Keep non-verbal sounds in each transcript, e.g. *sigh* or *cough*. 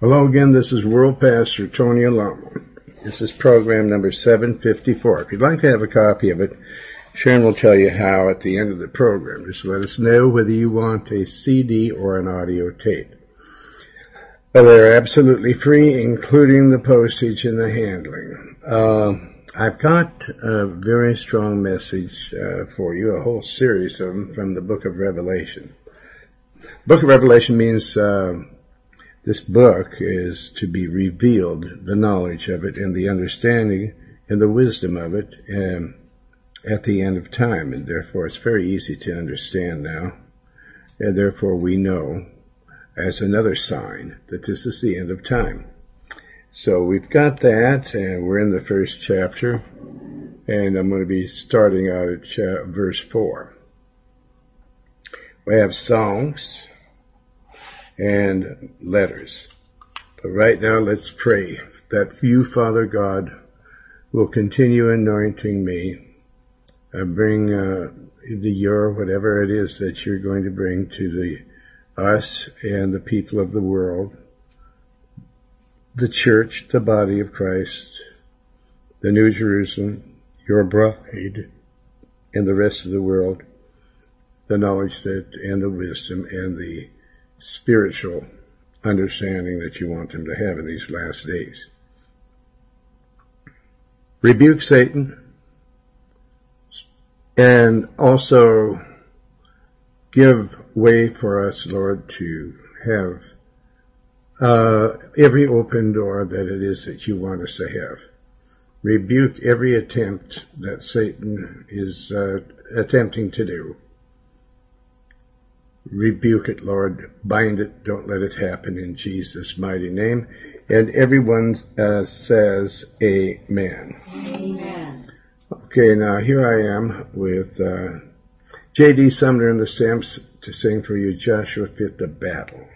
Hello again, this is World Pastor Tony Alamo. This is program number 754. If you'd like to have a copy of it, Sharon will tell you how at the end of the program. Just let us know whether you want a CD or an audio tape. They're absolutely free, including the postage and the handling. Uh, I've got a very strong message uh, for you, a whole series of them from the book of Revelation. Book of Revelation means uh, this book is to be revealed, the knowledge of it and the understanding and the wisdom of it um, at the end of time. And therefore, it's very easy to understand now. And therefore, we know as another sign that this is the end of time. So we've got that, and we're in the first chapter, and I'm going to be starting out at verse 4. We have songs and letters. But right now, let's pray that you, Father God, will continue anointing me, and bring uh, the your whatever it is that you're going to bring to the us and the people of the world, the church, the body of Christ, the New Jerusalem, your bride, and the rest of the world, the knowledge that and the wisdom and the spiritual understanding that you want them to have in these last days. Rebuke Satan and also give way for us, Lord, to have uh, every open door that it is that you want us to have. Rebuke every attempt that Satan is uh, attempting to do rebuke it, Lord. Bind it. Don't let it happen in Jesus' mighty name. And everyone uh, says, Amen. Amen. Okay, now here I am with uh, J.D. Sumner and the Stamps to sing for you Joshua Fit the Battle.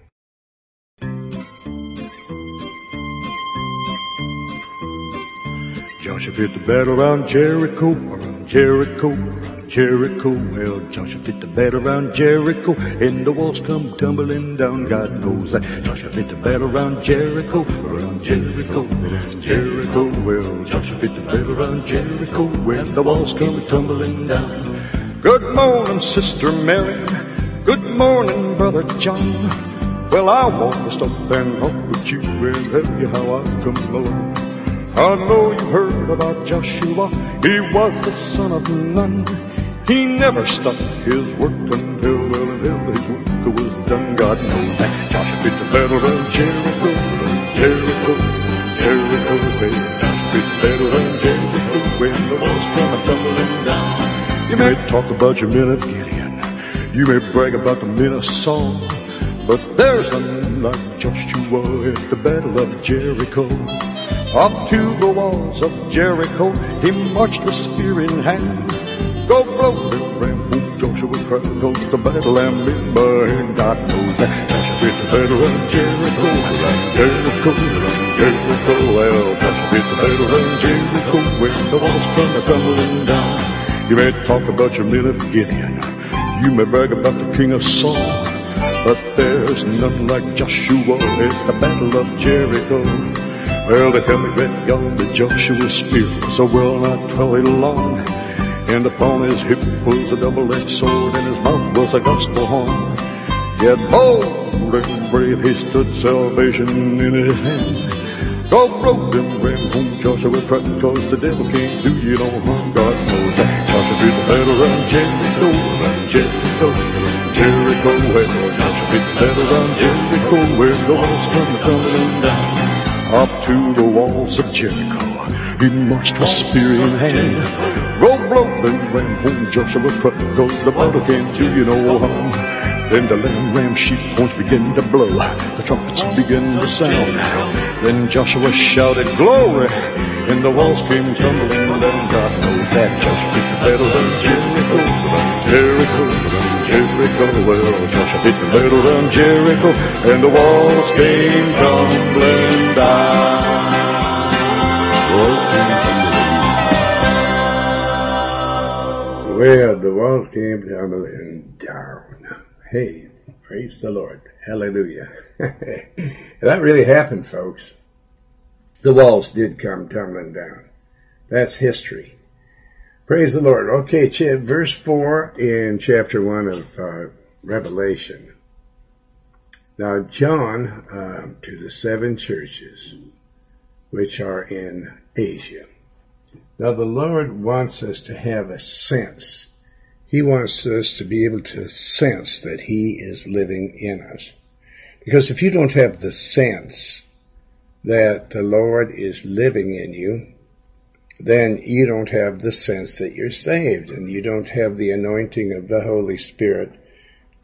Joshua fit the battle around Jericho, around Jericho, around Jericho. Well, Joshua fit the battle around Jericho, and the walls come tumbling down. God knows that. Joshua fit the battle around Jericho, around Jericho, Jericho. Well, Joshua fit the battle around Jericho, when the walls come tumbling down. Good morning, Sister Mary. Good morning, Brother John. Well, I want to stop and talk with you and tell you how I come along. I know you heard about Joshua. He was the son of Nun. He never stopped his work until, well, until his work was done. God knows that Joshua fit the battle of Jericho, Jericho, Jericho. Hey, Joshua fit the battle of Jericho when the walls come tumbling down. You may talk about your men of Gideon. You may brag about the men of Saul. But there's none like Joshua at the battle of Jericho. Up to the walls of Jericho, he marched with spear in hand. Go blow the ram, whom Joshua cried, goes the battle and remember, and God knows that Joshua fit the battle of Jericho, Jericho, Jericho, well, Joshua fit the battle of Jericho, when the walls come tumbling down. You may talk about your men of Gideon, you may brag about the king of Saul, but there's none like Joshua at the battle of Jericho. Well, they tell me that yonder Joshua's spear. Was a well nigh twelve long, and upon his hip was a double-edged sword, and his mouth was a gospel horn. Yet bold and brave he stood, salvation in his hand. God broke them ram whom Joshua tried, cause the devil can't do you no harm. God knows that Joshua beat the battle around Jericho, around Jericho, Jericho. Well, Joshua did the battle around Jericho, where the walls come tumbling down up to the walls of Jericho. He marched with spear in hand. Go blow them ram home Joshua cut, cause the battle can't do you no oh, harm. Then the lamb ram sheep horns began to blow, the trumpets began to sound. Then Joshua shouted glory, and the walls came tumbling down. God knows that Joshua beat battle of Jericho, Jericho, Jericho. Well, Joshua beat the battle around Jericho, and the walls came tumbling down. Walls Well, the walls came tumbling down. Hey, Praise the Lord. Hallelujah. *laughs* that really happened, folks. The walls did come tumbling down. That's history. Praise the Lord. Okay, verse 4 in chapter 1 of uh, Revelation. Now, John, uh, to the seven churches which are in Asia. Now, the Lord wants us to have a sense. He wants us to be able to sense that He is living in us. Because if you don't have the sense that the Lord is living in you, then you don't have the sense that you're saved and you don't have the anointing of the Holy Spirit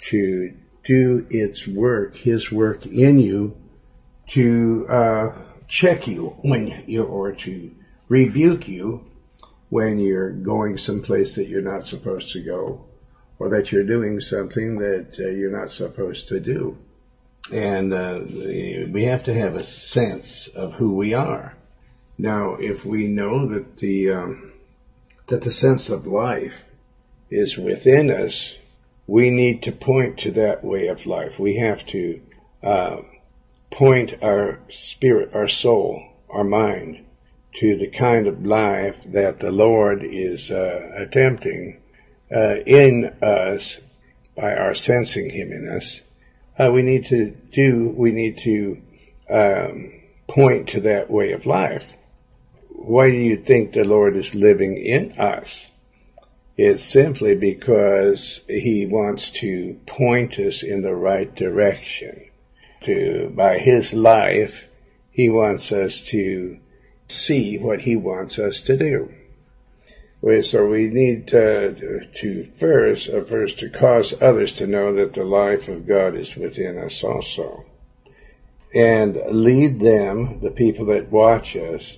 to do its work, His work in you to uh, check you when you or to rebuke you when you're going someplace that you're not supposed to go or that you're doing something that uh, you're not supposed to do. And uh, we have to have a sense of who we are. Now, if we know that the um, that the sense of life is within us, we need to point to that way of life. We have to uh, point our spirit, our soul, our mind to the kind of life that the Lord is uh, attempting uh, in us by our sensing Him in us. Uh, we need to do, we need to um, point to that way of life. Why do you think the Lord is living in us? It's simply because He wants to point us in the right direction. To, by His life, He wants us to see what He wants us to do. So we need uh, to first, uh, first to cause others to know that the life of God is within us also, and lead them, the people that watch us,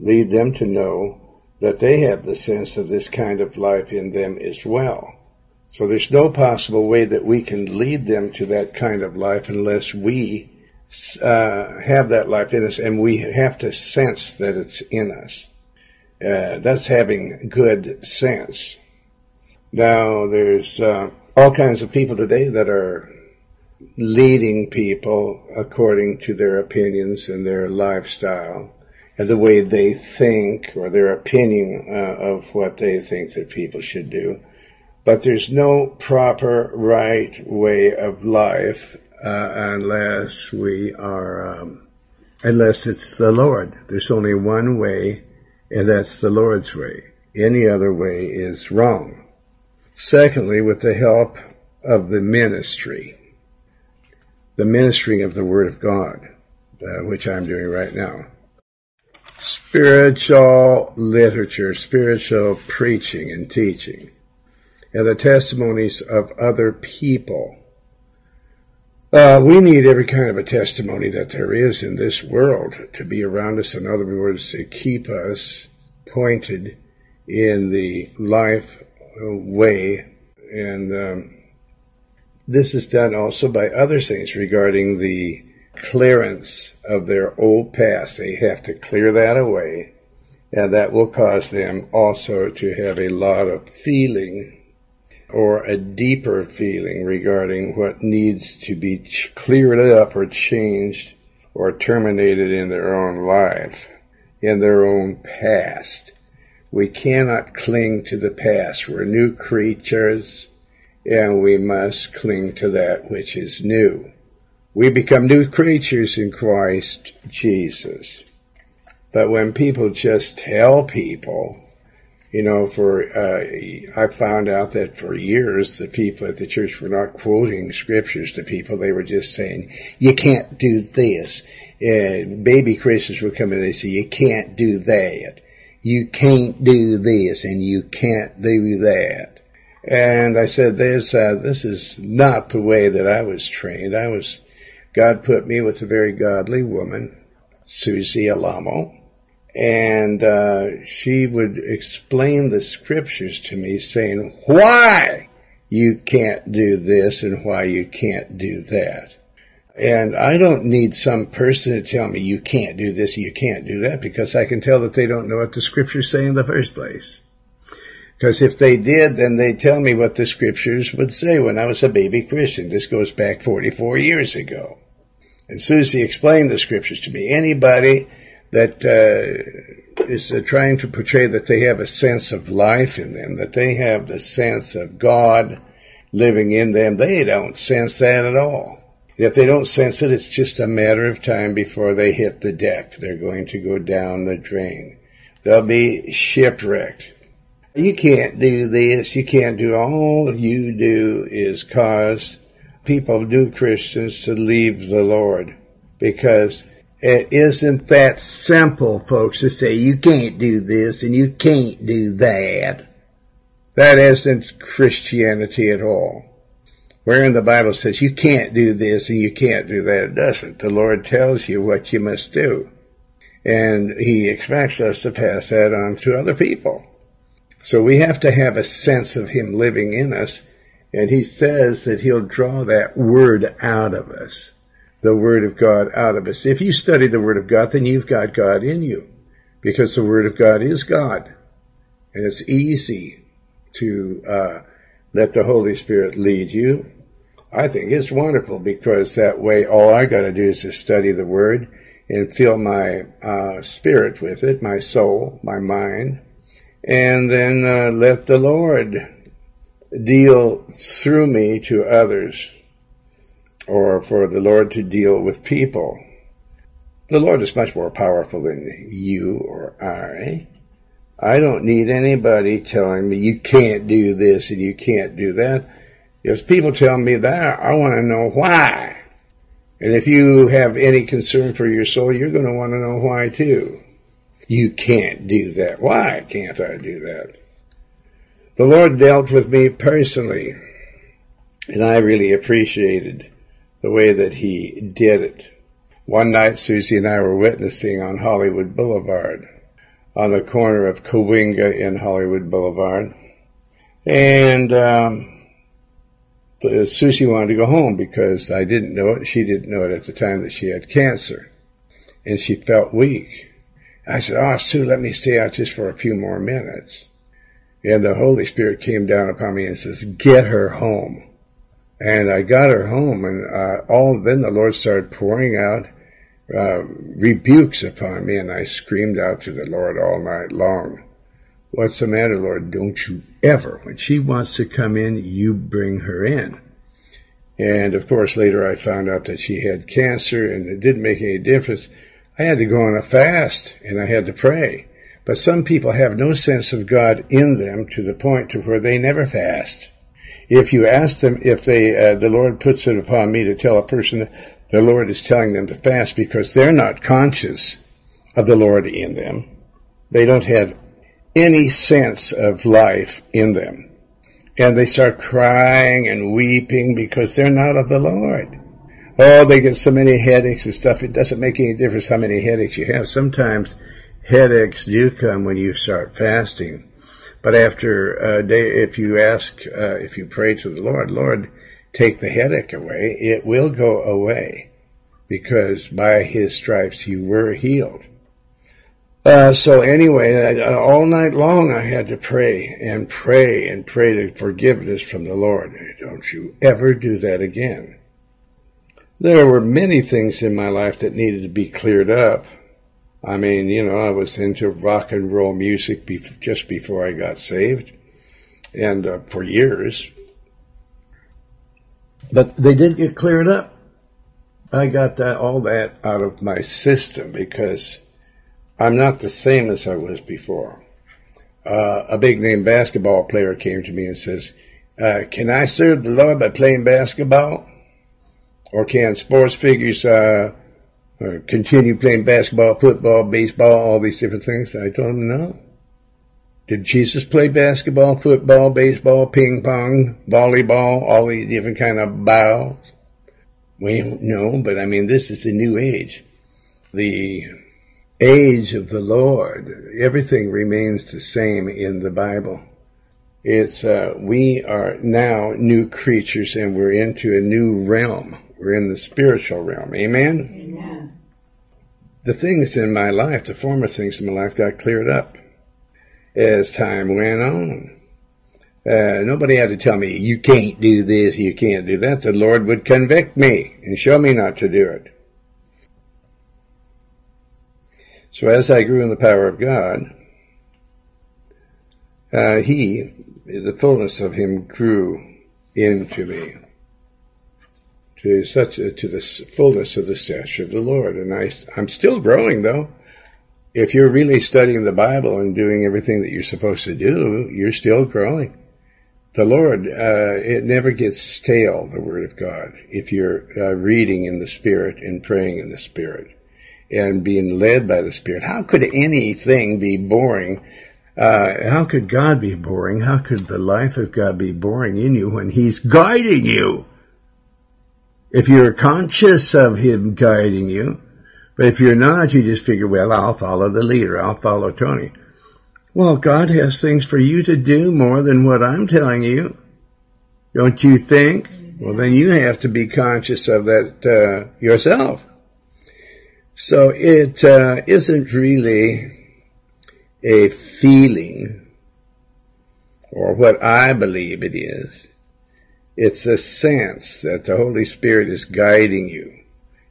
lead them to know that they have the sense of this kind of life in them as well. So there's no possible way that we can lead them to that kind of life unless we uh, have that life in us, and we have to sense that it's in us. Uh, that's having good sense. Now, there's uh, all kinds of people today that are leading people according to their opinions and their lifestyle and the way they think or their opinion uh, of what they think that people should do. But there's no proper right way of life uh, unless we are, um, unless it's the Lord. There's only one way, and that's the Lord's way. Any other way is wrong. Secondly, with the help of the ministry, the ministry of the Word of God, uh, which I'm doing right now. Spiritual literature, spiritual preaching and teaching, and the testimonies of other people uh, we need every kind of a testimony that there is in this world to be around us. In other words, to keep us pointed in the life way. And um, this is done also by other saints regarding the clearance of their old past. They have to clear that away. And that will cause them also to have a lot of feeling or a deeper feeling regarding what needs to be ch- cleared up or changed or terminated in their own life, in their own past. We cannot cling to the past. We're new creatures and we must cling to that which is new. We become new creatures in Christ Jesus. But when people just tell people you know, for uh, I found out that for years the people at the church were not quoting scriptures to people; they were just saying, "You can't do this." And baby Christians would come and they say, "You can't do that. You can't do this, and you can't do that." And I said, "This uh, this is not the way that I was trained. I was God put me with a very godly woman, Susie Alamo." And uh, she would explain the scriptures to me saying why you can't do this and why you can't do that. And I don't need some person to tell me you can't do this, you can't do that, because I can tell that they don't know what the scriptures say in the first place. Because if they did, then they'd tell me what the scriptures would say when I was a baby Christian. This goes back 44 years ago. And Susie explained the scriptures to me. Anybody that uh, is uh, trying to portray that they have a sense of life in them, that they have the sense of God living in them, they don't sense that at all. If they don't sense it, it's just a matter of time before they hit the deck. They're going to go down the drain. They'll be shipwrecked. You can't do this. You can't do all you do is cause people do Christians to leave the Lord because it isn't that simple, folks, to say you can't do this and you can't do that. That isn't Christianity at all. Wherein the Bible says you can't do this and you can't do that, it doesn't. The Lord tells you what you must do. And He expects us to pass that on to other people. So we have to have a sense of Him living in us. And He says that He'll draw that Word out of us. The Word of God out of us. If you study the Word of God, then you've got God in you. Because the Word of God is God. And it's easy to uh, let the Holy Spirit lead you. I think it's wonderful because that way all I got to do is to study the Word and fill my uh, spirit with it, my soul, my mind, and then uh, let the Lord deal through me to others, or for the Lord to deal with people. The Lord is much more powerful than you or I. I don't need anybody telling me you can't do this and you can't do that. If people tell me that, I want to know why. And if you have any concern for your soul, you're going to want to know why too. You can't do that. Why can't I do that? The Lord dealt with me personally, and I really appreciated the way that He did it. One night, Susie and I were witnessing on Hollywood Boulevard on the corner of Cahuenga and Hollywood Boulevard. And um, the, Susie wanted to go home because I didn't know it. She didn't know it at the time that she had cancer. And she felt weak. I said, Oh, Sue, let me stay out just for a few more minutes. And the Holy Spirit came down upon me and says, Get her home. And I got her home, and uh, all then the Lord started pouring out uh, rebukes upon me, and I screamed out to the Lord all night long. What's the matter, Lord? Don't you ever, when she wants to come in, you bring her in. And of course, later I found out that she had cancer, and it didn't make any difference. I had to go on a fast, and I had to pray. But some people have no sense of God in them to the point to where they never fast. If you ask them if they, uh, the Lord puts it upon me to tell a person the Lord is telling them to fast because they're not conscious of the Lord in them. They don't have any sense of life in them. And they start crying and weeping because they're not of the Lord. Oh, they get so many headaches and stuff. It doesn't make any difference how many headaches you have. Sometimes headaches do come when you start fasting. But after a day, if you ask, uh, if you pray to the Lord, Lord, take the headache away, it will go away because by his stripes you were healed. Uh, so anyway, all night long I had to pray and pray and pray to forgiveness from the Lord. Don't you ever do that again. There were many things in my life that needed to be cleared up. I mean, you know, I was into rock and roll music just before I got saved and uh, for years. But they did get cleared up. I got that all that out of my system because I'm not the same as I was before. Uh, a big name basketball player came to me and says, uh, "Can I serve the Lord by playing basketball, or can sports figures uh continue playing basketball, football, baseball, all these different things?" I told him no. Did Jesus play basketball, football, baseball, ping pong, volleyball, all these different kind of balls? Well, no, but I mean, this is the new age. The age of the Lord. Everything remains the same in the Bible. It's, uh, we are now new creatures and we're into a new realm. We're in the spiritual realm. Amen? Amen. The things in my life, the former things in my life got cleared up as time went on. Uh, nobody had to tell me, you can't do this, you can't do that. The Lord would convict me and show me not to do it. So as I grew in the power of God, uh, He, the fullness of Him grew into me to such to the fullness of the stature of the Lord. And I, I'm still growing though. If you're really studying the Bible and doing everything that you're supposed to do, you're still growing. The Lord, uh, it never gets stale, the Word of God, if you're uh, reading in the Spirit and praying in the Spirit and being led by the Spirit. How could anything be boring? Uh, how could God be boring? How could the life of God be boring in you when He's guiding you? If you're conscious of Him guiding you, but if you're not, you just figure, well, I'll follow the leader. I'll follow Tony. Well, God has things for you to do more than what I'm telling you. Don't you think? Well, then you have to be conscious of that uh, yourself. So it uh, not really a feeling or what I believe it is. It's a sense that the Holy Spirit is guiding you.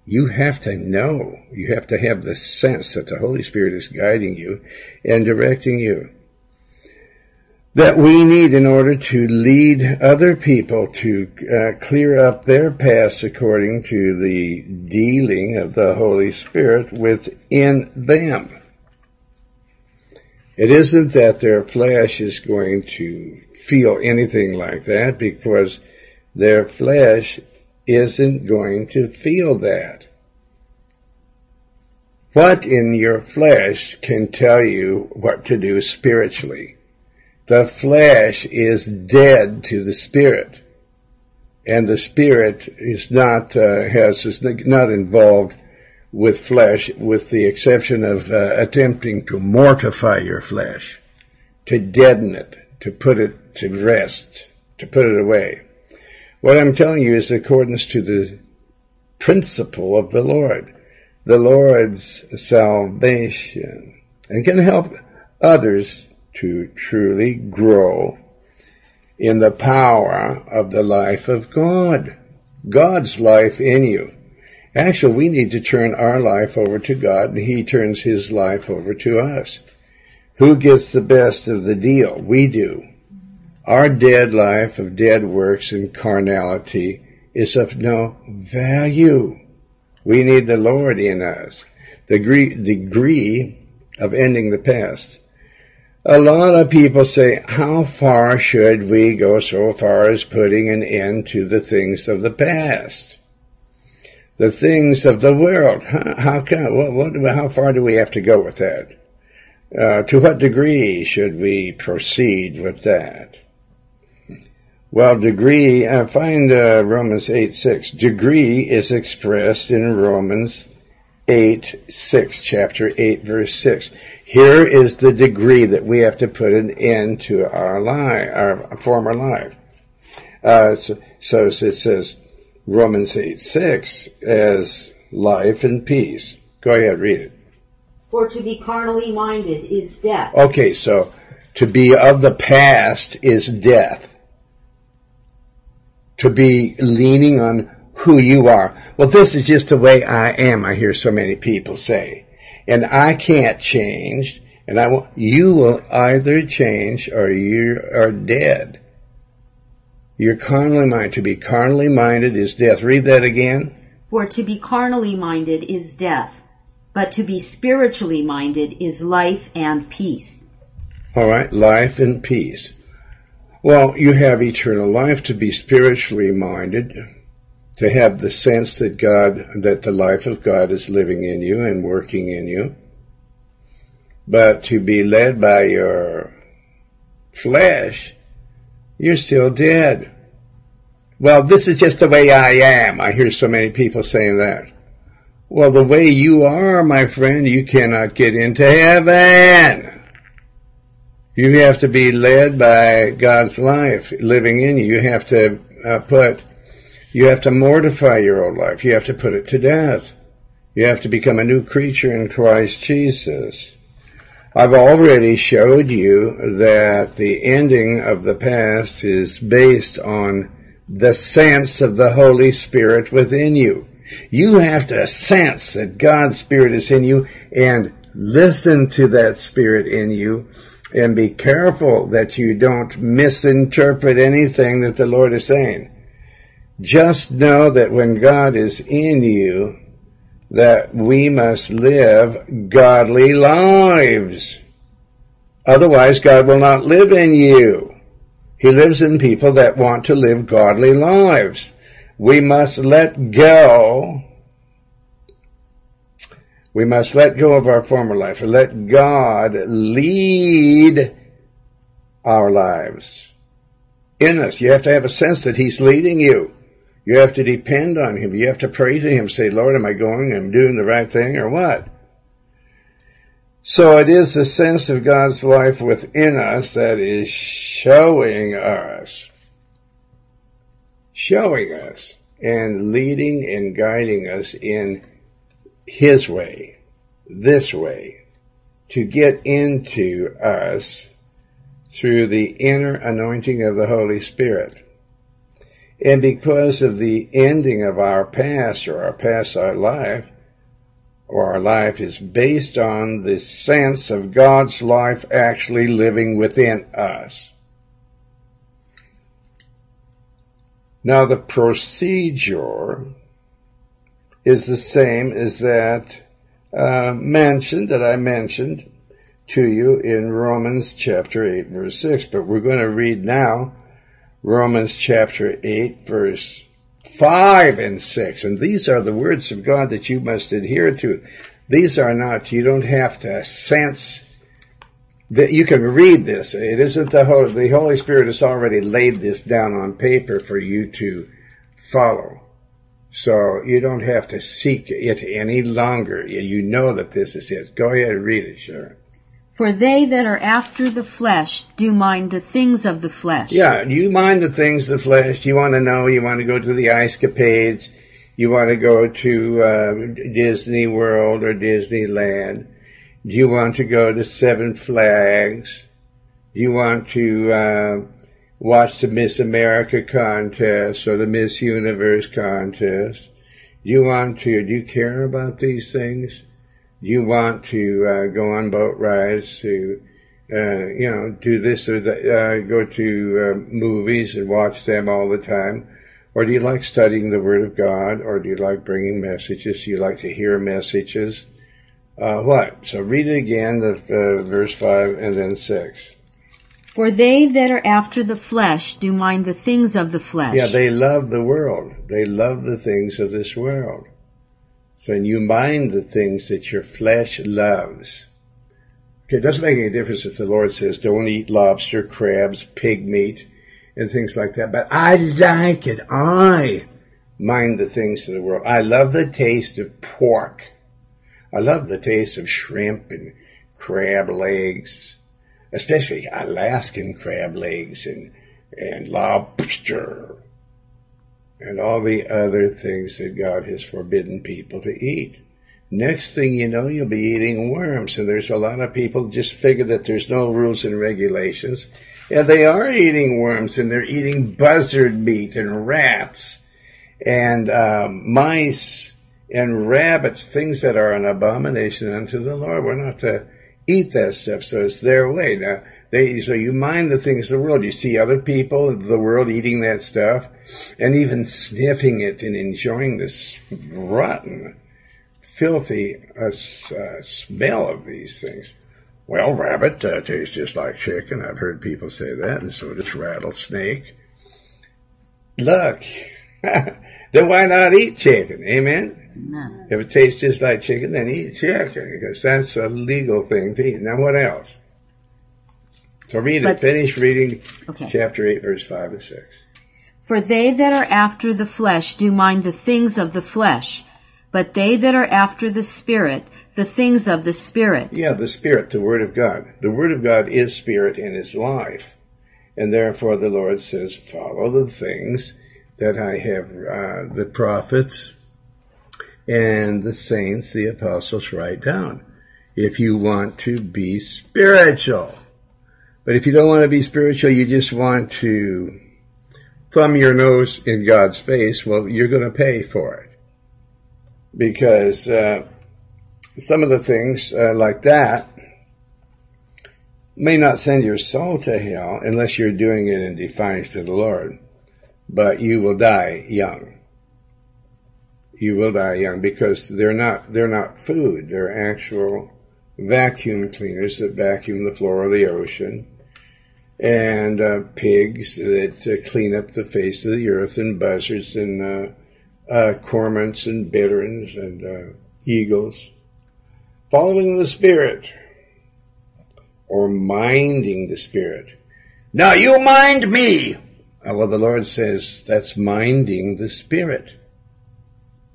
You have to know, you have to have the sense that the Holy Spirit is guiding you and directing you. That we need in order to lead other people to uh, clear up their past according to the dealing of the Holy Spirit within them. It isn't that their flesh is going to feel anything like that because their flesh isn't going to feel that. What in your flesh can tell you what to do spiritually? The flesh is dead to the spirit. And the spirit is not, uh, has, is not involved with flesh with the exception of uh, attempting to mortify your flesh, to deaden it, to put it to rest, to put it away. What I'm telling you is accordance to the principle of the Lord, the Lord's salvation, and can help others to truly grow in the power of the life of God. God's life in you. Actually, we need to turn our life over to God and He turns His life over to us. Who gets the best of the deal? We do. Our dead life of dead works and carnality is of no value. We need the Lord in us. The degree of ending the past. A lot of people say, how far should we go so far as putting an end to the things of the past? The things of the world. How, how can, what, what, how far do we have to go with that? Uh, to what degree should we proceed with that? Well, degree, uh, find uh, Romans 8 6. Degree is expressed in Romans 8 6, chapter 8, verse 6. Here is the degree that we have to put an end to our life, our former life. Uh, so, so it says Romans 8 6 as life and peace. Go ahead, read it. For to be carnally minded is death. Okay, so to be of the past is death to be leaning on who you are. Well, this is just the way I am, I hear so many people say. And I can't change, and I will, you will either change or you are dead. You're carnally minded. To be carnally minded is death. Read that again. For to be carnally minded is death, but to be spiritually minded is life and peace. All right, life and peace. Well, you have eternal life to be spiritually minded, to have the sense that God, that the life of God is living in you and working in you. But to be led by your flesh, you're still dead. Well, this is just the way I am. I hear so many people saying that. Well, the way you are, my friend, you cannot get into heaven. You have to be led by God's life living in you. You have to uh, put, you have to mortify your old life. You have to put it to death. You have to become a new creature in Christ Jesus. I've already showed you that the ending of the past is based on the sense of the Holy Spirit within you. You have to sense that God's Spirit is in you and listen to that Spirit in you and be careful that you don't misinterpret anything that the Lord is saying. Just know that when God is in you, that we must live godly lives. Otherwise, God will not live in you. He lives in people that want to live godly lives. We must let go. We must let go of our former life and let God lead our lives in us. You have to have a sense that He's leading you. You have to depend on Him. You have to pray to Him. Say, Lord, am I going? Am I doing the right thing or what? So it is the sense of God's life within us that is showing us, showing us and leading and guiding us in His way, this way, to get into us through the inner anointing of the Holy Spirit. And because of the ending of our past or our past our life, or our life is based on the sense of God's life actually living within us. Now the procedure is the same as that uh, mentioned, that I mentioned to you in Romans chapter 8 verse 6, but we're going to read now Romans chapter 8 verse 5 and 6. And these are the words of God that you must adhere to. These are not, you don't have to sense that you can read this. It isn't the Holy, the Holy Spirit has already laid this down on paper for you to follow. So you don't have to seek it any longer. You know that this is it. Go ahead and read it, Sharon. For they that are after the flesh do mind the things of the flesh. Yeah, you mind the things of the flesh. You want to know, you want to go to the ice capades. You want to go to uh, Disney World or Disneyland. Do you want to go to Seven Flags? Do you want to uh, watch the Miss America contest or the Miss Universe contest? Do you want to, do you care about these things? Do you want to uh, go on boat rides, to uh, you know do this or that, uh, go to uh, movies and watch them all the time, or do you like studying the Word of God, or do you like bringing messages? Do you like to hear messages? Uh, what? So read it again, the uh, verse five and then six. For they that are after the flesh do mind the things of the flesh. Yeah, they love the world. They love the things of this world. So you mind the things that your flesh loves. Okay, it doesn't make any difference if the Lord says don't eat lobster, crabs, pig meat, and things like that. But I like it. I mind the things of the world. I love the taste of pork. I love the taste of shrimp and crab legs, especially Alaskan crab legs and, and lobster and all the other things that God has forbidden people to eat. Next thing you know, you'll be eating worms. And there's a lot of people just figure that there's no rules and regulations. And they are eating worms and they're eating buzzard meat and rats and um, mice and rabbits, things that are an abomination unto the Lord. We're not to eat that stuff. So it's their way. Now, they, so you mind the things of the world. You see other people of the world eating that stuff and even sniffing it and enjoying this rotten, filthy uh, uh, smell of these things. Well, rabbit uh, tastes just like chicken. I've heard people say that, and so does rattlesnake. Look, *laughs* then why not eat chicken? Amen? No. If it tastes just like chicken, then eat chicken, because that's a legal thing to eat. Now, what else? So read But- it. Finish reading Okay. chapter 8, verse 5 and 6. For they that are after the flesh do mind the things of the flesh, but they that are after the Spirit, the things of the Spirit. Yeah, the Spirit, the Word of God. The Word of God is Spirit and is life. And therefore the Lord says, follow the things that I have, uh, the prophets and the saints, the apostles write down. if you want to be spiritual. But if you don't want to be spiritual, you just want to thumb your nose in God's face, well, you're going to pay for it. Because uh, some of the things uh, like that may not send your soul to hell unless you're doing it in defiance to the Lord. But you will die young. You will die young because they're not they're not food. They're actual vacuum cleaners that vacuum the floor of the ocean and uh, pigs that uh, clean up the face of the earth, and buzzards, and uh, uh cormorants, and bitterns, and uh, eagles. Following the Spirit, or minding the Spirit. Now you mind me! Uh, well, the Lord says that's minding the Spirit.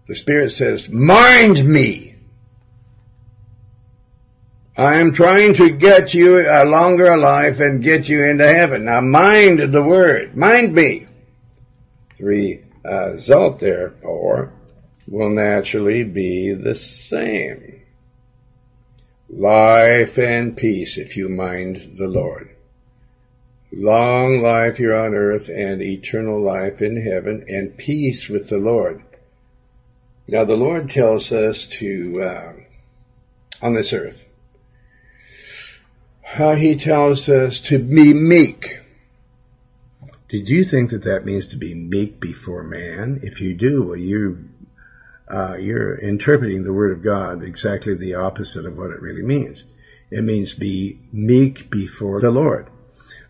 The Spirit says, mind me! I am trying to get you a longer life and get you into heaven. Now mind the word. Mind me. The uh, result, therefore, will naturally be the same. Life and peace if you mind the Lord. Long life here on earth and eternal life in heaven and peace with the Lord. Now the Lord tells us to, uh, on this earth, how he tells us to be meek. Did you think that that means to be meek before man? If you do, well, you uh, you're interpreting the word of God exactly the opposite of what it really means. It means be meek before the Lord.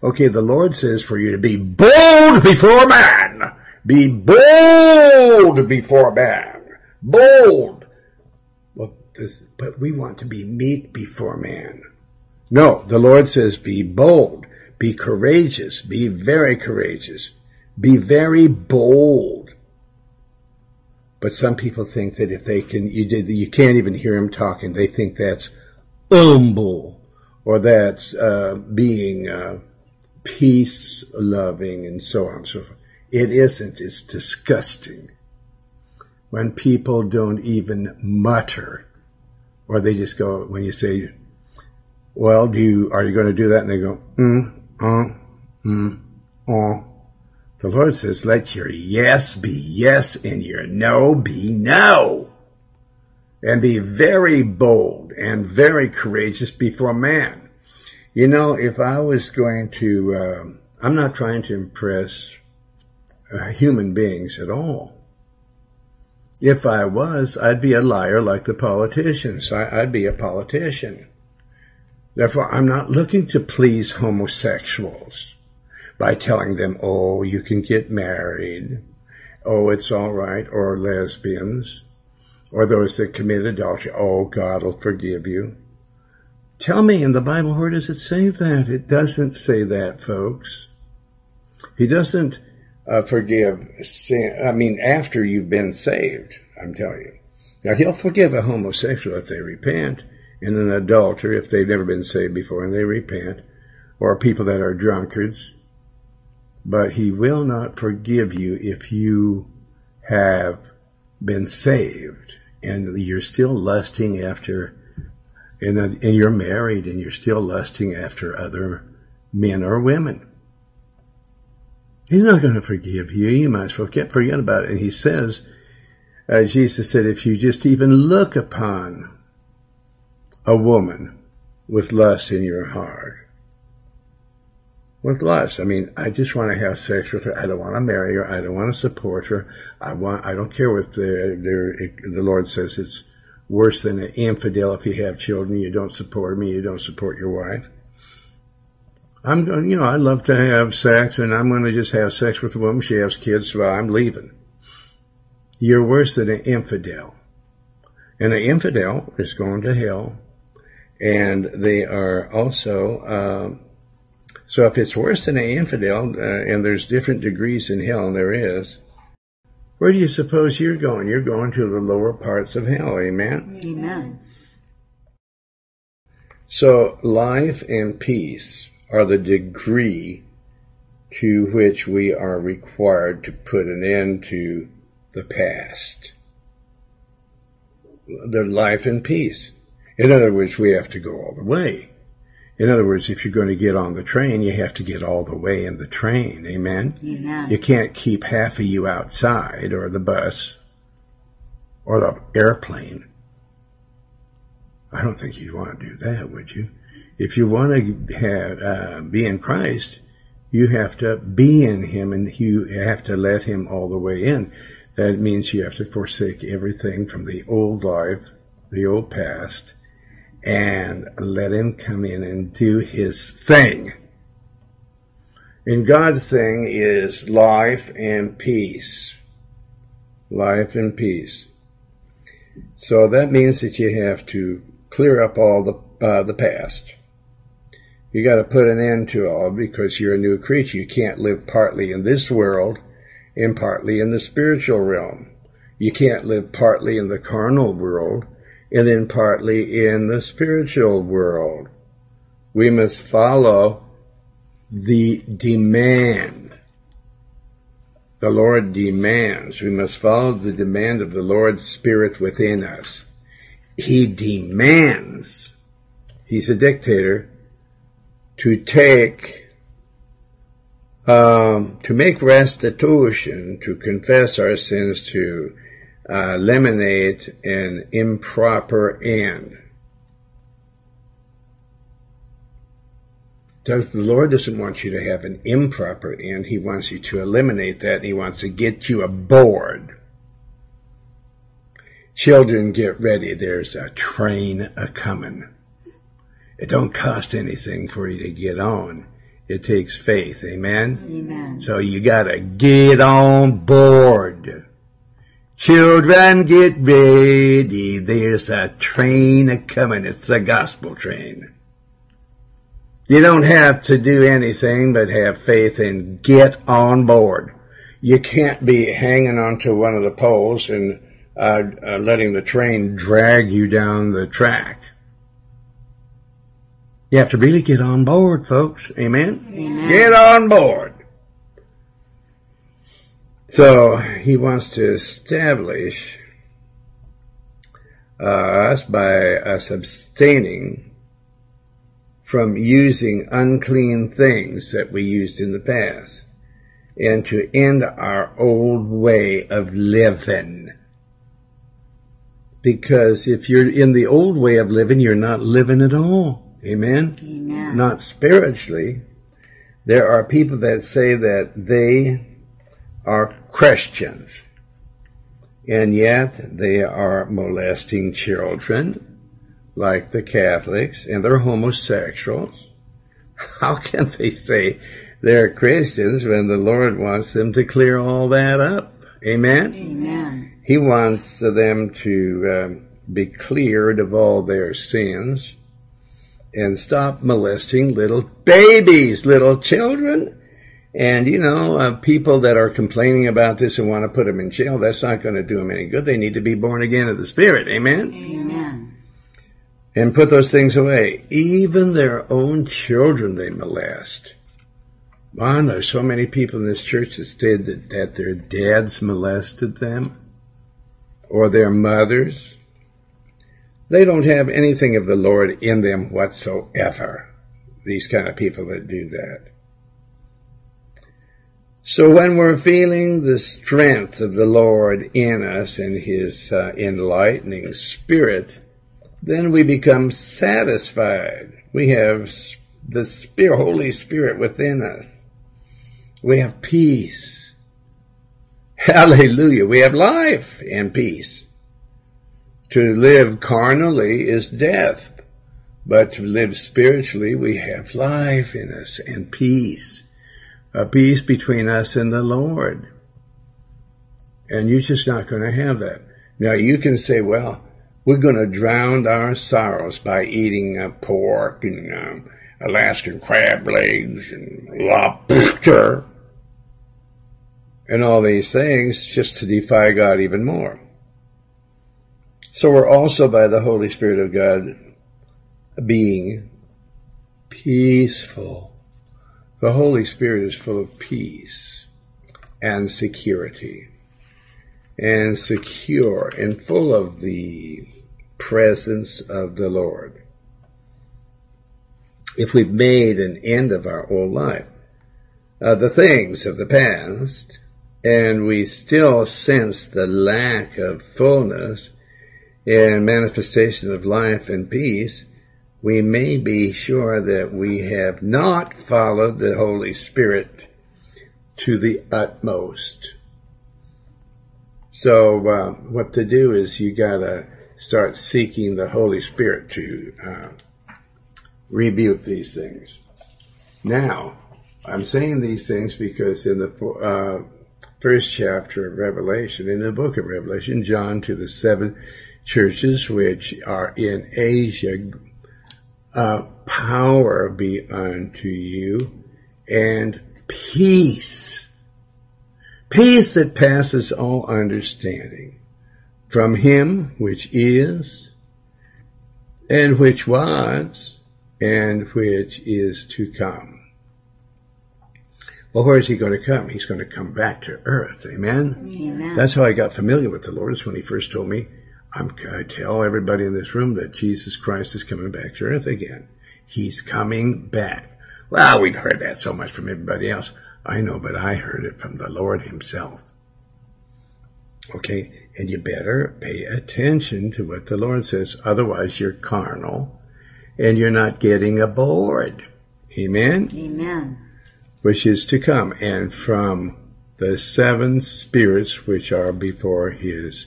Okay, the Lord says for you to be bold before man. Be bold before man. Bold. Well, this, but we want to be meek before man. No, the Lord says, be bold, be courageous, be very courageous, be very bold. But some people think that if they can, you, you can't even hear him talking. They think that's humble or that's uh, being uh, peace loving and so on and so forth. It isn't. It's disgusting when people don't even mutter or they just go, when you say, well, do you, are you going to do that? And they go, mm, uh, mm, uh. The Lord says, let your yes be yes and your no be no. And be very bold and very courageous before man. You know, if I was going to, uh, I'm not trying to impress uh, human beings at all. If I was, I'd be a liar like the politicians. I, I'd be a politician. Therefore, I'm not looking to please homosexuals by telling them, oh, you can get married. Oh, it's all right. Or lesbians. Or those that commit adultery. Oh, God will forgive you. Tell me in the Bible, where does it say that? It doesn't say that, folks. He doesn't uh, forgive sin. I mean, after you've been saved, I'm telling you. Now, he'll forgive a homosexual if they repent and an adulterer if they've never been saved before and they repent, or people that are drunkards. But he will not forgive you if you have been saved and you're still lusting after, and, and you're married and you're still lusting after other men or women. He's not going to forgive you. You might as well forget about it. And he says, uh, Jesus said, if you just even look upon a woman with lust in your heart. With lust. I mean, I just want to have sex with her. I don't want to marry her. I don't want to support her. I want, I don't care what the, the, the Lord says it's worse than an infidel if you have children. You don't support me. You don't support your wife. I'm going, you know, I love to have sex and I'm going to just have sex with a woman. She has kids, so I'm leaving. You're worse than an infidel. And an infidel is going to hell and they are also um, so if it's worse than an infidel, uh, and there's different degrees in hell, and there is, where do you suppose you're going? You're going to the lower parts of hell, amen? Amen. So life and peace are the degree to which we are required to put an end to the past. The life and peace. In other words, we have to go all the way. In other words, if you're going to get on the train, you have to get all the way in the train. Amen? Amen. You can't keep half of you outside or the bus or the airplane. I don't think you'd want to do that, would you? If you want to have, uh, be in Christ, you have to be in Him and you have to let Him all the way in. That means you have to forsake everything from the old life, the old past, and let Him come in and do His thing. And God's thing is life and peace. Life and peace. So that means that you have to clear up all the uh, the past. You got to put an end to all because you're a new creature. You can't live partly in this world and partly in the spiritual realm. You can't live partly in the carnal world and then partly in the spiritual world. We must follow the demand. The Lord demands. We must follow the demand of the Lord's Spirit within us. He demands. He's a dictator to take, um, to make restitution, to confess our sins, to uh, eliminate an improper end. Does the Lord doesn't want you to have an improper end. He wants you to eliminate that. He wants to get you aboard. Children, get ready. There's a train a coming. It don't cost anything for you to get on. It takes faith. Amen? Amen. So you gotta get on board. Children, get ready. There's a train a coming. It's a gospel train. You don't have to do anything but have faith and get on board. You can't be hanging onto one of the poles and uh, uh, letting the train drag you down the track. You have to really get on board, folks. Amen? Amen. Get on board. So he wants to establish uh, us by us abstaining from using unclean things that we used in the past and to end our old way of living. Because if you're in the old way of living, you're not living at all. Amen? Amen. Not spiritually. There are people that say that they are Christians, and yet they are molesting children, like the Catholics, and they're homosexuals. *laughs* How can they say they're Christians when the Lord wants them to clear all that up? Amen? Amen. He wants them to um, be cleared of all their sins and stop molesting little babies, little children. And, you know, uh, people that are complaining about this and want to put them in jail, that's not going to do them any good. They need to be born again of the Spirit. Amen? Amen. And put those things away. Even their own children they molest. Man, there's so many people in this church that said that, that their dads molested them or their mothers. They don't have anything of the Lord in them whatsoever. These kind of people that do that. So when we're feeling the strength of the Lord in us and His uh, enlightening Spirit, then we become satisfied. We have the Spirit, Holy Spirit within us. We have peace. Hallelujah. We have life and peace. To live carnally is death, but to live spiritually, we have life in us and peace. A peace between us and the Lord. And you're just not going to have that. Now you can say, well, we're going to drown our sorrows by eating uh, pork and um, Alaskan crab legs and lobster and all these things just to defy God even more. So we're also by the Holy Spirit of God being peaceful. The Holy Spirit is full of peace and security and secure and full of the presence of the Lord. If we've made an end of our old life, uh, the things of the past, and we still sense the lack of fullness and manifestation of life and peace, we may be sure that we have not followed the Holy Spirit to the utmost. So uh, what to do is you gotta start seeking the Holy Spirit to uh, rebuke these things. Now, I'm saying these things because in the uh, first chapter of Revelation, in the book of Revelation, John to the seven churches which are in Asia uh, power be unto you and peace. Peace that passes all understanding from him which is and which was and which is to come. Well, where is he going to come? He's going to come back to earth. Amen? Amen. That's how I got familiar with the Lord is when he first told me I'm to tell everybody in this room that Jesus Christ is coming back to earth again. He's coming back. Well, we've heard that so much from everybody else. I know, but I heard it from the Lord himself. Okay. And you better pay attention to what the Lord says. Otherwise you're carnal and you're not getting aboard. Amen. Amen. Which is to come and from the seven spirits which are before his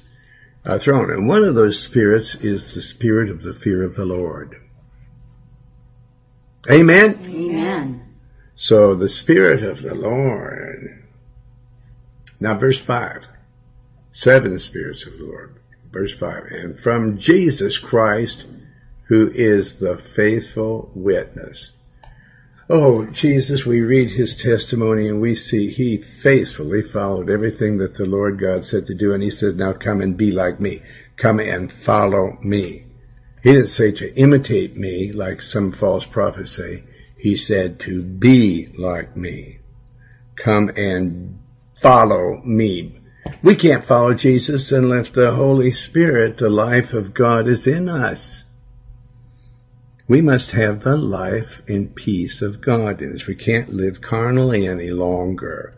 Uh, throne. And one of those spirits is the spirit of the fear of the Lord. Amen? Amen. So the spirit of the Lord. Now verse 5. Seven spirits of the Lord. Verse 5. And from Jesus Christ, who is the faithful witness Oh, Jesus, we read his testimony and we see he faithfully followed everything that the Lord God said to do. And he said, now come and be like me. Come and follow me. He didn't say to imitate me like some false prophets say. He said to be like me. Come and follow me. We can't follow Jesus unless the Holy Spirit, the life of God is in us. We must have the life and peace of God in us. We can't live carnally any longer.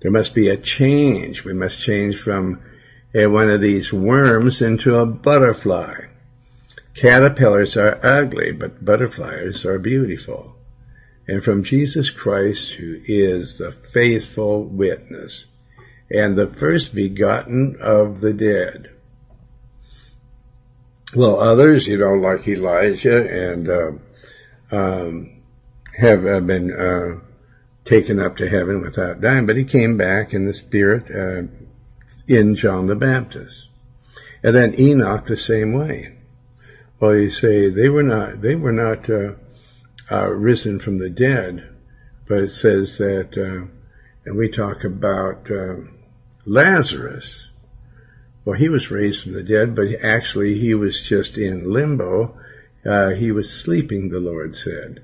There must be a change. We must change from uh, one of these worms into a butterfly. Caterpillars are ugly, but butterflies are beautiful. And from Jesus Christ, who is the faithful witness and the first begotten of the dead, well, others, you know, like Elijah and uh, um, have uh, been uh, taken up to heaven without dying, but he came back in the spirit uh, in John the Baptist, and then Enoch the same way. Well, you say they were not they were not uh, uh, risen from the dead, but it says that, and we talk about Lazarus well, he was raised from the dead, but actually he was just in limbo. Uh, he was sleeping, the Lord said.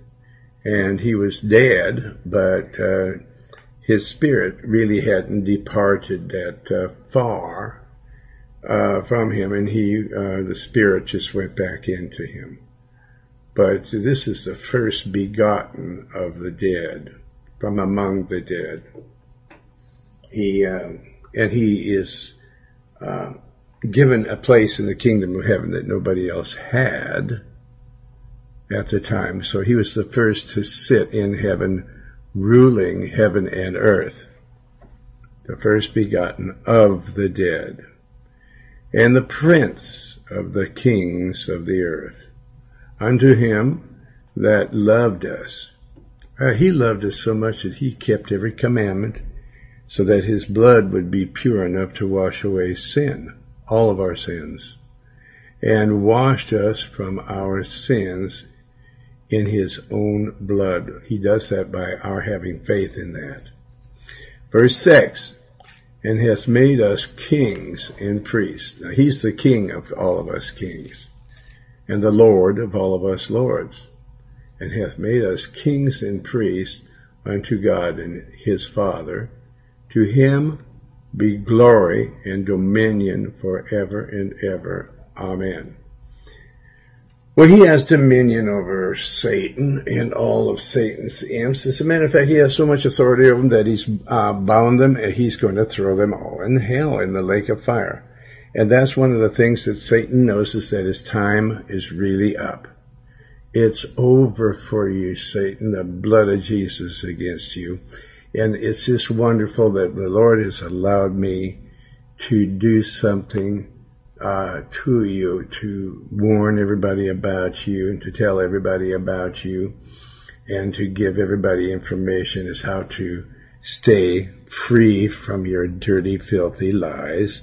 And he was dead, but uh, his spirit really hadn't departed that uh, far uh, from him, and he, uh, the spirit just went back into him. But this is the first begotten of the dead, from among the dead. He, uh, and he is given a place in the kingdom of heaven that nobody else had at the time. So he was the first to sit in heaven, ruling heaven and earth, the first begotten of the dead, and the prince of the kings of the earth. Unto him that loved us. Uh, he loved us so much that he kept every commandment so that his blood would be pure enough to wash away sin, all of our sins, and washed us from our sins in his own blood. He does that by our having faith in that. Verse 6, and hath made us kings and priests. Now he's the king of all of us kings, and the Lord of all of us lords, and hath made us kings and priests unto God and his Father, to him be glory and dominion forever and ever. Amen. Well, he has dominion over Satan and all of Satan's imps. As a matter of fact, he has so much authority over them that he's uh, bound them and he's going to throw them all in hell in the lake of fire. And that's one of the things that Satan knows is that his time is really up. It's over for you, Satan, the blood of Jesus against you. And it's just wonderful that the Lord has allowed me to do something uh, to you, to warn everybody about you, and to tell everybody about you, and to give everybody information as how to stay free from your dirty, filthy lies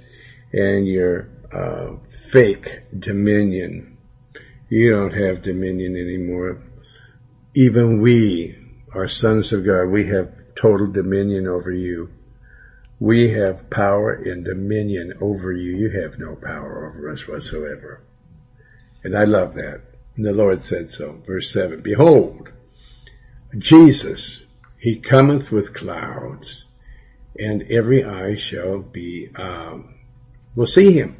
and your uh, fake dominion. You don't have dominion anymore. Even we are sons of God. We have total dominion over you. We have power and dominion over you. You have no power over us whatsoever. And I love that. And the Lord said so. Verse 7 Behold, Jesus, he cometh with clouds, and every eye shall be um, will see him.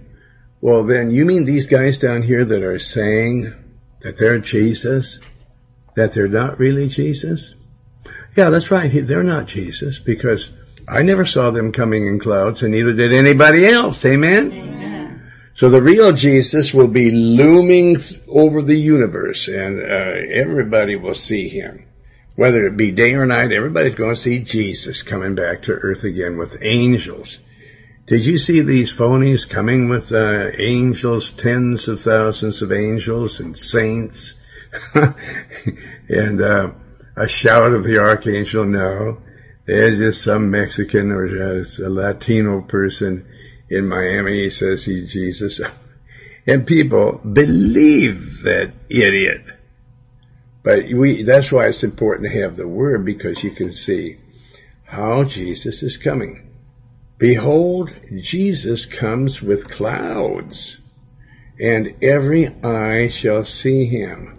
Well, then you mean these guys down here that are saying that they're Jesus, that they're not really Jesus? Yeah, that's right. They're not Jesus because I never saw them coming in clouds and neither did anybody else. Amen? Amen. So the real Jesus will be looming over the universe and uh, everybody will see him. Whether it be day or night, everybody's going to see Jesus coming back to earth again with angels. Did you see these phonies coming with uh, angels, tens of thousands of angels and saints, *laughs* and uh, a shout of the archangel? No, there's just some Mexican or a Latino person in Miami. He says he's Jesus, *laughs* and people believe that idiot. But we—that's why it's important to have the word because you can see how Jesus is coming. Behold, Jesus comes with clouds, and every eye shall see him,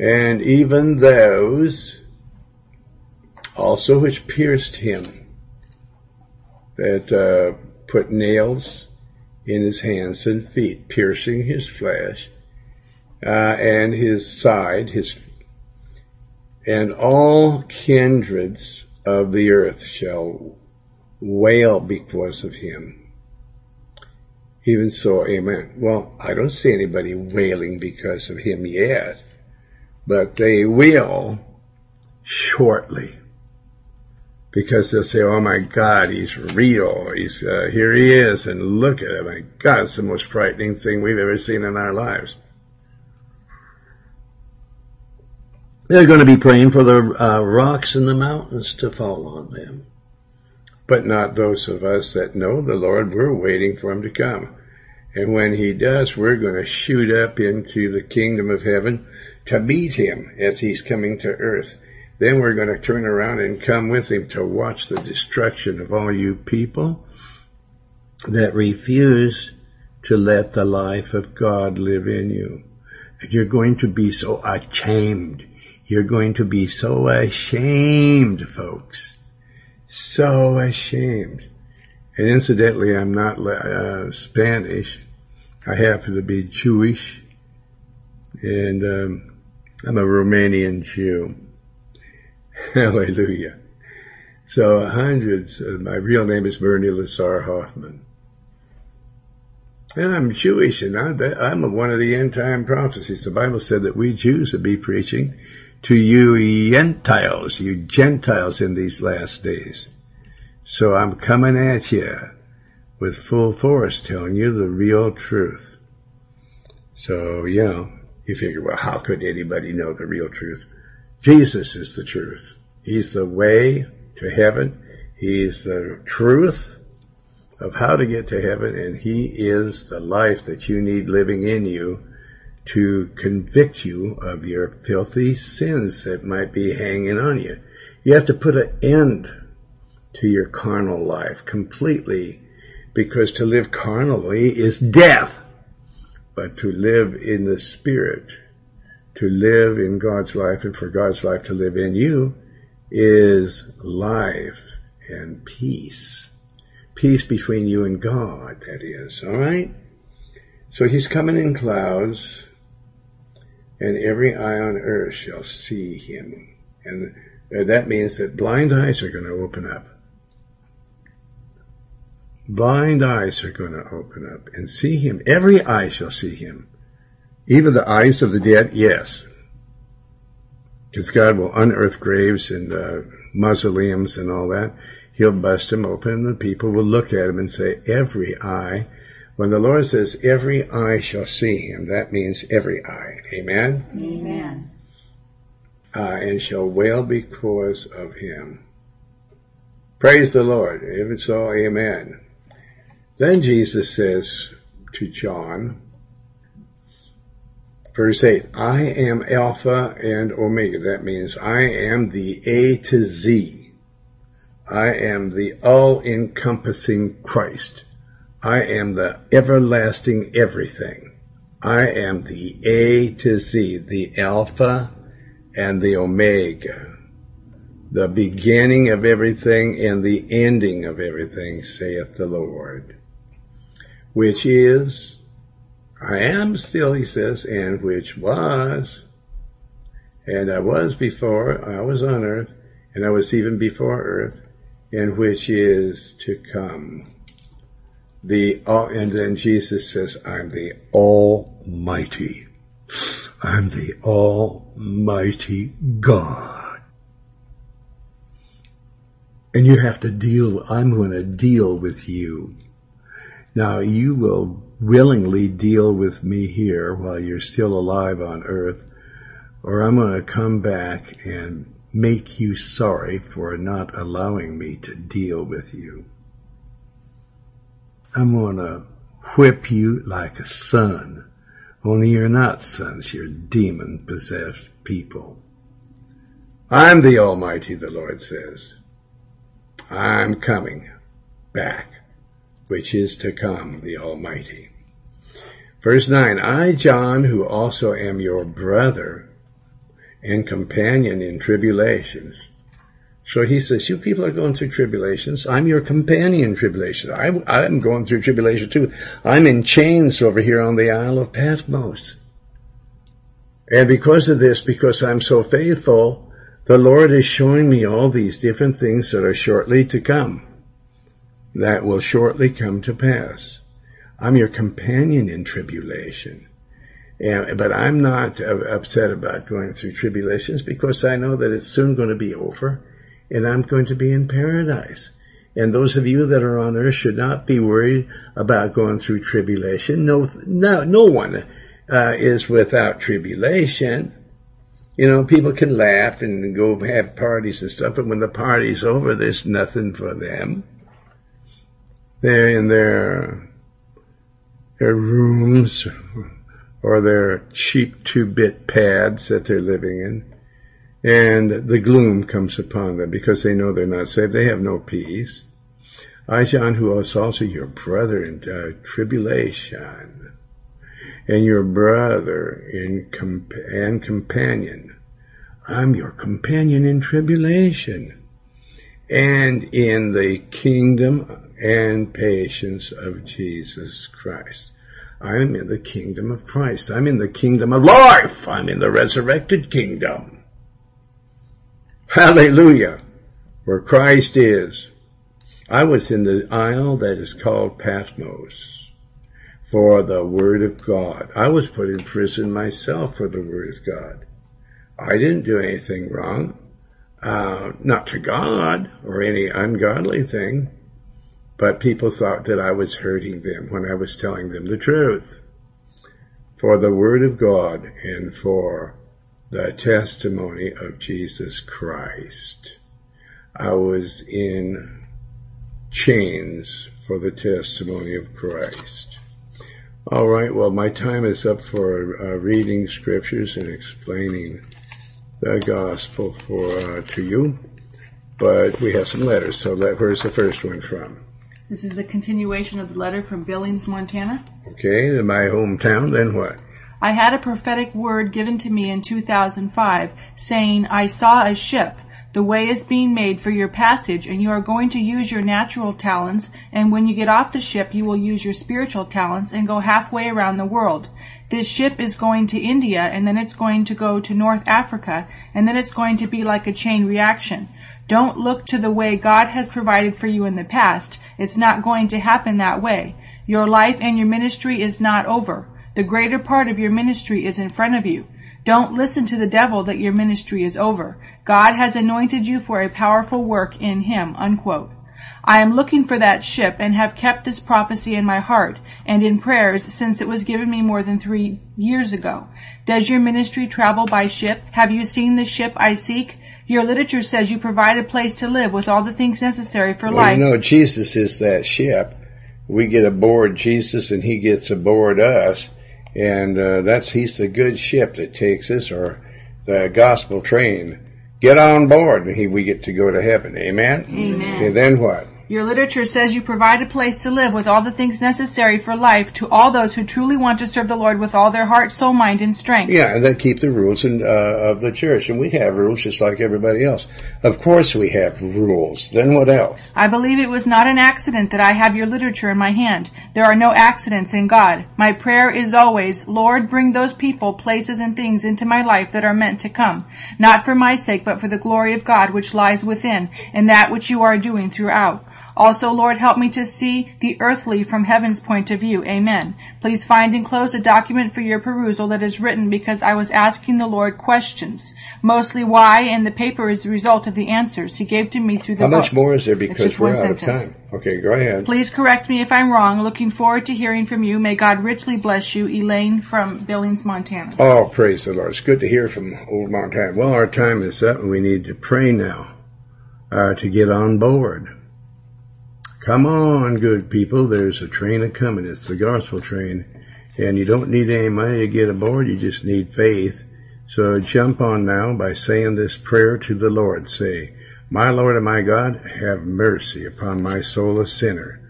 and even those also which pierced him, that uh, put nails in his hands and feet, piercing his flesh, uh, and his side, his and all kindreds of the earth shall wail because of him. Even so, amen. Well, I don't see anybody wailing because of him yet, but they will shortly. Because they'll say, oh my God, he's real. He's, uh, here he is, and look at him. My God, it's the most frightening thing we've ever seen in our lives. They're going to be praying for the uh, rocks and the mountains to fall on them but not those of us that know the Lord. We're waiting for him to come. And when he does, we're going to shoot up into the kingdom of heaven to meet him as he's coming to earth. Then we're going to turn around and come with him to watch the destruction of all you people that refuse to let the life of God live in you. And you're going to be so ashamed. You're going to be so ashamed, folks so ashamed. And incidentally, I'm not uh, Spanish. I happen to be Jewish, and um, I'm a Romanian Jew. *laughs* Hallelujah. So hundreds. Uh, my real name is Bernie Lazar Hoffman. And I'm Jewish, and I'm one of the end time prophecies. The Bible said that we Jews would be preaching to you Gentiles, you Gentiles in these last days. So I'm coming at you with full force, telling you the real truth. So, you know, you figure, well, how could anybody know the real truth? Jesus is the truth. He's the way to heaven. He's the truth of how to get to heaven, and He is the life that you need living in you to convict you of your filthy sins that might be hanging on you. You have to put an end to your carnal life completely because to live carnally is death. But to live in the Spirit, to live in God's life and for God's life to live in you is life and peace. Peace between you and God, that is, alright? So he's coming in clouds and every eye on earth shall see him. And that means that blind eyes are going to open up. Blind eyes are going to open up and see him. Every eye shall see him. Even the eyes of the dead, yes. Because God will unearth graves and uh, mausoleums and all that. He'll bust them open and the people will look at him and say, every eye. When the Lord says, every eye shall see him, that means every eye. Amen? Amen. Uh, and shall wail because of him. Praise the Lord. If it's so, amen. Then Jesus says to John, verse 8, I am Alpha and Omega. That means I am the A to Z. I am the all-encompassing Christ. I am the everlasting everything. I am the A to Z, the Alpha and the Omega, the beginning of everything and the ending of everything, saith the Lord which is, I am still, he says, and which was, and I was before, I was on earth, and I was even before earth, and which is to come. The, oh, and then Jesus says, I'm the Almighty. I'm the Almighty God. And you have to deal, I'm going to deal with you. Now you will willingly deal with me here while you're still alive on earth, or I'm going to come back and make you sorry for not allowing me to deal with you. I'm going to whip you like a son, only you're not sons, you're demon possessed people. I'm the Almighty, the Lord says. I'm coming back which is to come, the Almighty. Verse 9, I, John, who also am your brother and companion in tribulations. So he says, you people are going through tribulations. I'm your companion in tribulations. I, I'm going through tribulation too. I'm in chains over here on the Isle of Patmos. And because of this, because I'm so faithful, the Lord is showing me all these different things that are shortly to come that will shortly come to pass. I'm your companion in tribulation. And, but I'm not upset about going through tribulations because I know that it's soon going to be over and I'm going to be in paradise. And those of you that are on earth should not be worried about going through tribulation. No, no, no one uh, is without tribulation. You know, people can laugh and go have parties and stuff, but when the party's over, there's nothing for them. They're in their their rooms or their cheap two-bit pads that they're living in, and the gloom comes upon them because they know they're not saved. They have no peace. I, John, who is also your brother in uh, tribulation, and your brother in comp- and companion. I'm your companion in tribulation, and in the kingdom and patience of Jesus Christ. I'm in the kingdom of Christ. I'm in the kingdom of life. I'm in the resurrected kingdom. Hallelujah. Where Christ is. I was in the isle that is called Patmos for the Word of God. I was put in prison myself for the Word of God. I didn't do anything wrong. Uh, not to God or any ungodly thing. But people thought that I was hurting them when I was telling them the truth. For the Word of God and for the testimony of Jesus Christ. I was in chains for the testimony of Christ. All right, well, my time is up for uh, reading scriptures and explaining the gospel for uh, to you. But we have some letters, so let, where's the first one from? This is the continuation of the letter from Billings, Montana. Okay, in my hometown, then what? I had a prophetic word given to me in 2005 saying, I saw a ship. The way is being made for your passage, and you are going to use your natural talents, and when you get off the ship, you will use your spiritual talents and go halfway around the world. This ship is going to India and then it's going to go to North Africa and then it's going to be like a chain reaction. Don't look to the way God has provided for you in the past. It's not going to happen that way. Your life and your ministry is not over. The greater part of your ministry is in front of you. Don't listen to the devil that your ministry is over. God has anointed you for a powerful work in him. Unquote. I am looking for that ship and have kept this prophecy in my heart and in prayers since it was given me more than three years ago. Does your ministry travel by ship? Have you seen the ship I seek? Your literature says you provide a place to live with all the things necessary for Well, life. you know, Jesus is that ship. We get aboard Jesus and he gets aboard us. And uh, that's he's the good ship that takes us, or the gospel train. Get on board, and he, we get to go to heaven. Amen. Amen. Okay, then what? Your literature says you provide a place to live with all the things necessary for life to all those who truly want to serve the Lord with all their heart, soul, mind, and strength. Yeah, and keep the rules in, uh, of the church, and we have rules just like everybody else. Of course, we have rules. Then what else? I believe it was not an accident that I have your literature in my hand. There are no accidents in God. My prayer is always, Lord, bring those people, places, and things into my life that are meant to come, not for my sake, but for the glory of God which lies within, and that which you are doing throughout. Also, Lord, help me to see the earthly from heaven's point of view. Amen. Please find enclosed a document for your perusal that is written because I was asking the Lord questions, mostly why, and the paper is the result of the answers he gave to me through the How much more is there? Because we're out of time. Okay, go ahead. Please correct me if I'm wrong. Looking forward to hearing from you. May God richly bless you. Elaine from Billings, Montana. Oh, praise the Lord. It's good to hear from old Montana. Well, our time is up and we need to pray now uh, to get on board. Come on, good people. There's a train a coming. It's the gospel train. And you don't need any money to get aboard. You just need faith. So jump on now by saying this prayer to the Lord. Say, My Lord and my God, have mercy upon my soul, a sinner.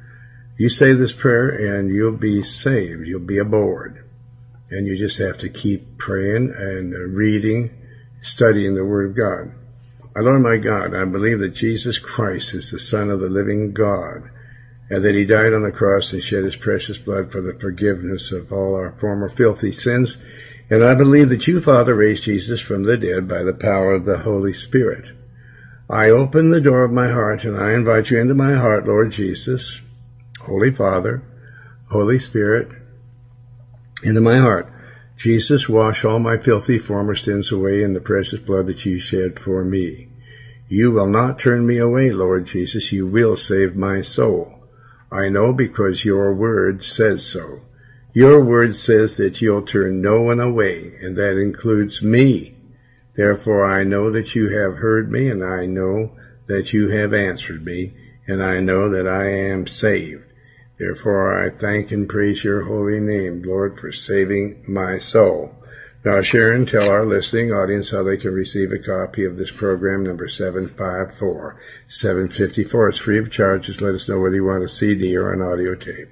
You say this prayer and you'll be saved. You'll be aboard and you just have to keep praying and reading, studying the Word of God. My Lord, my God, I believe that Jesus Christ is the Son of the living God, and that He died on the cross and shed His precious blood for the forgiveness of all our former filthy sins. And I believe that you, Father, raised Jesus from the dead by the power of the Holy Spirit. I open the door of my heart and I invite you into my heart, Lord Jesus, Holy Father, Holy Spirit, into my heart. Jesus, wash all my filthy former sins away in the precious blood that you shed for me. You will not turn me away, Lord Jesus. You will save my soul. I know because your word says so. Your word says that you'll turn no one away, and that includes me. Therefore I know that you have heard me, and I know that you have answered me, and I know that I am saved. Therefore I thank and praise your holy name, Lord, for saving my soul. Now, Sharon, tell our listening audience how they can receive a copy of this program, number 754. 754. It's free of charge. Just let us know whether you want a CD or an audio tape.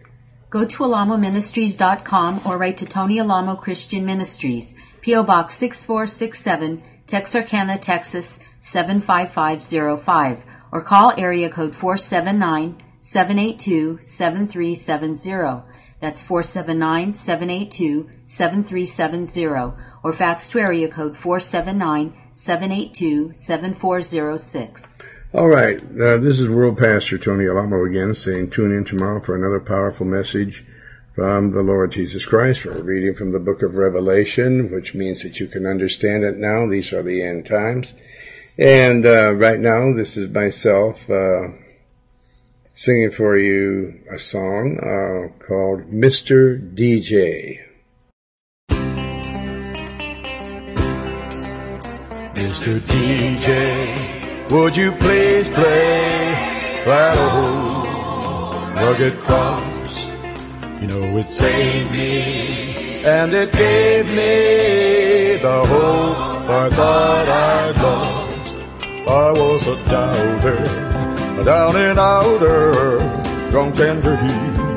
Go to alamoministries.com or write to Tony Alamo Christian Ministries, P.O. Box 6467, Texarkana, Texas 75505, or call area code 479-782-7370. That's 479-782-7370, or fax to area code 479-782-7406. All right. Uh, this is World Pastor Tony Alamo again saying tune in tomorrow for another powerful message from the Lord Jesus Christ. We're reading from the book of Revelation, which means that you can understand it now. These are the end times. And uh, right now, this is myself uh, singing for you a song uh, called Mr. DJ. Mr. DJ, would you please play that old rugged cross? You know it saved me, and it gave me the hope I thought I'd lost. I was a doubter, down in outer, drunk tender heat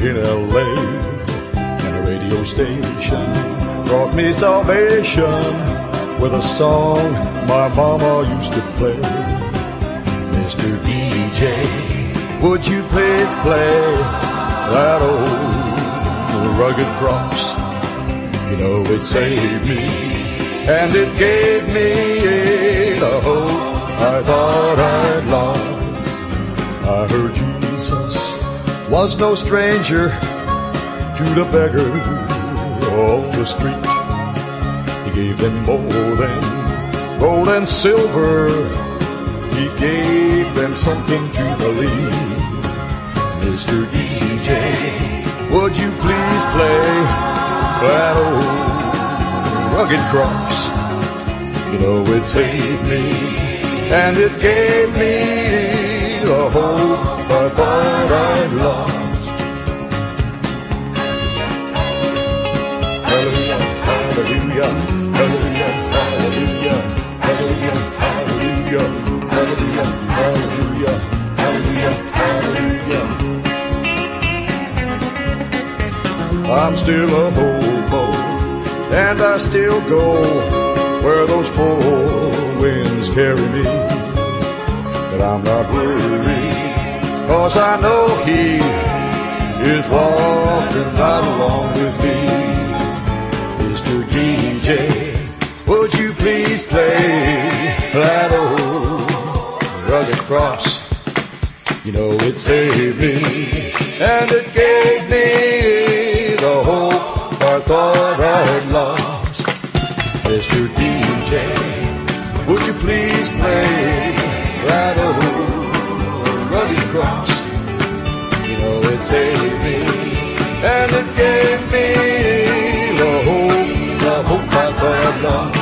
in L.A. And a radio station brought me salvation with a song my mama used to play. Mr. DJ, would you please play that old rugged cross? You know it saved me, and it gave me the hope I thought I'd lost. I heard Jesus was no stranger to the beggar on the street. He gave them more than gold and silver. He gave them something to believe. Mr. DJ, would you please play that old rugged cross? You know it saved me, and it gave me the hope I thought I'd lost. Hallelujah, hallelujah, hallelujah, hallelujah, hallelujah, hallelujah, hallelujah, hallelujah, hallelujah, hallelujah. I'm still a hobo, and I still go where those four winds carry me. But I'm not worried, cause I know He is walking right along with me. Mr. DJ, would you please play that old rugged cross? You know it saved me, and it gave me the hope I thought saved me, and it gave me the hope, the hope I thought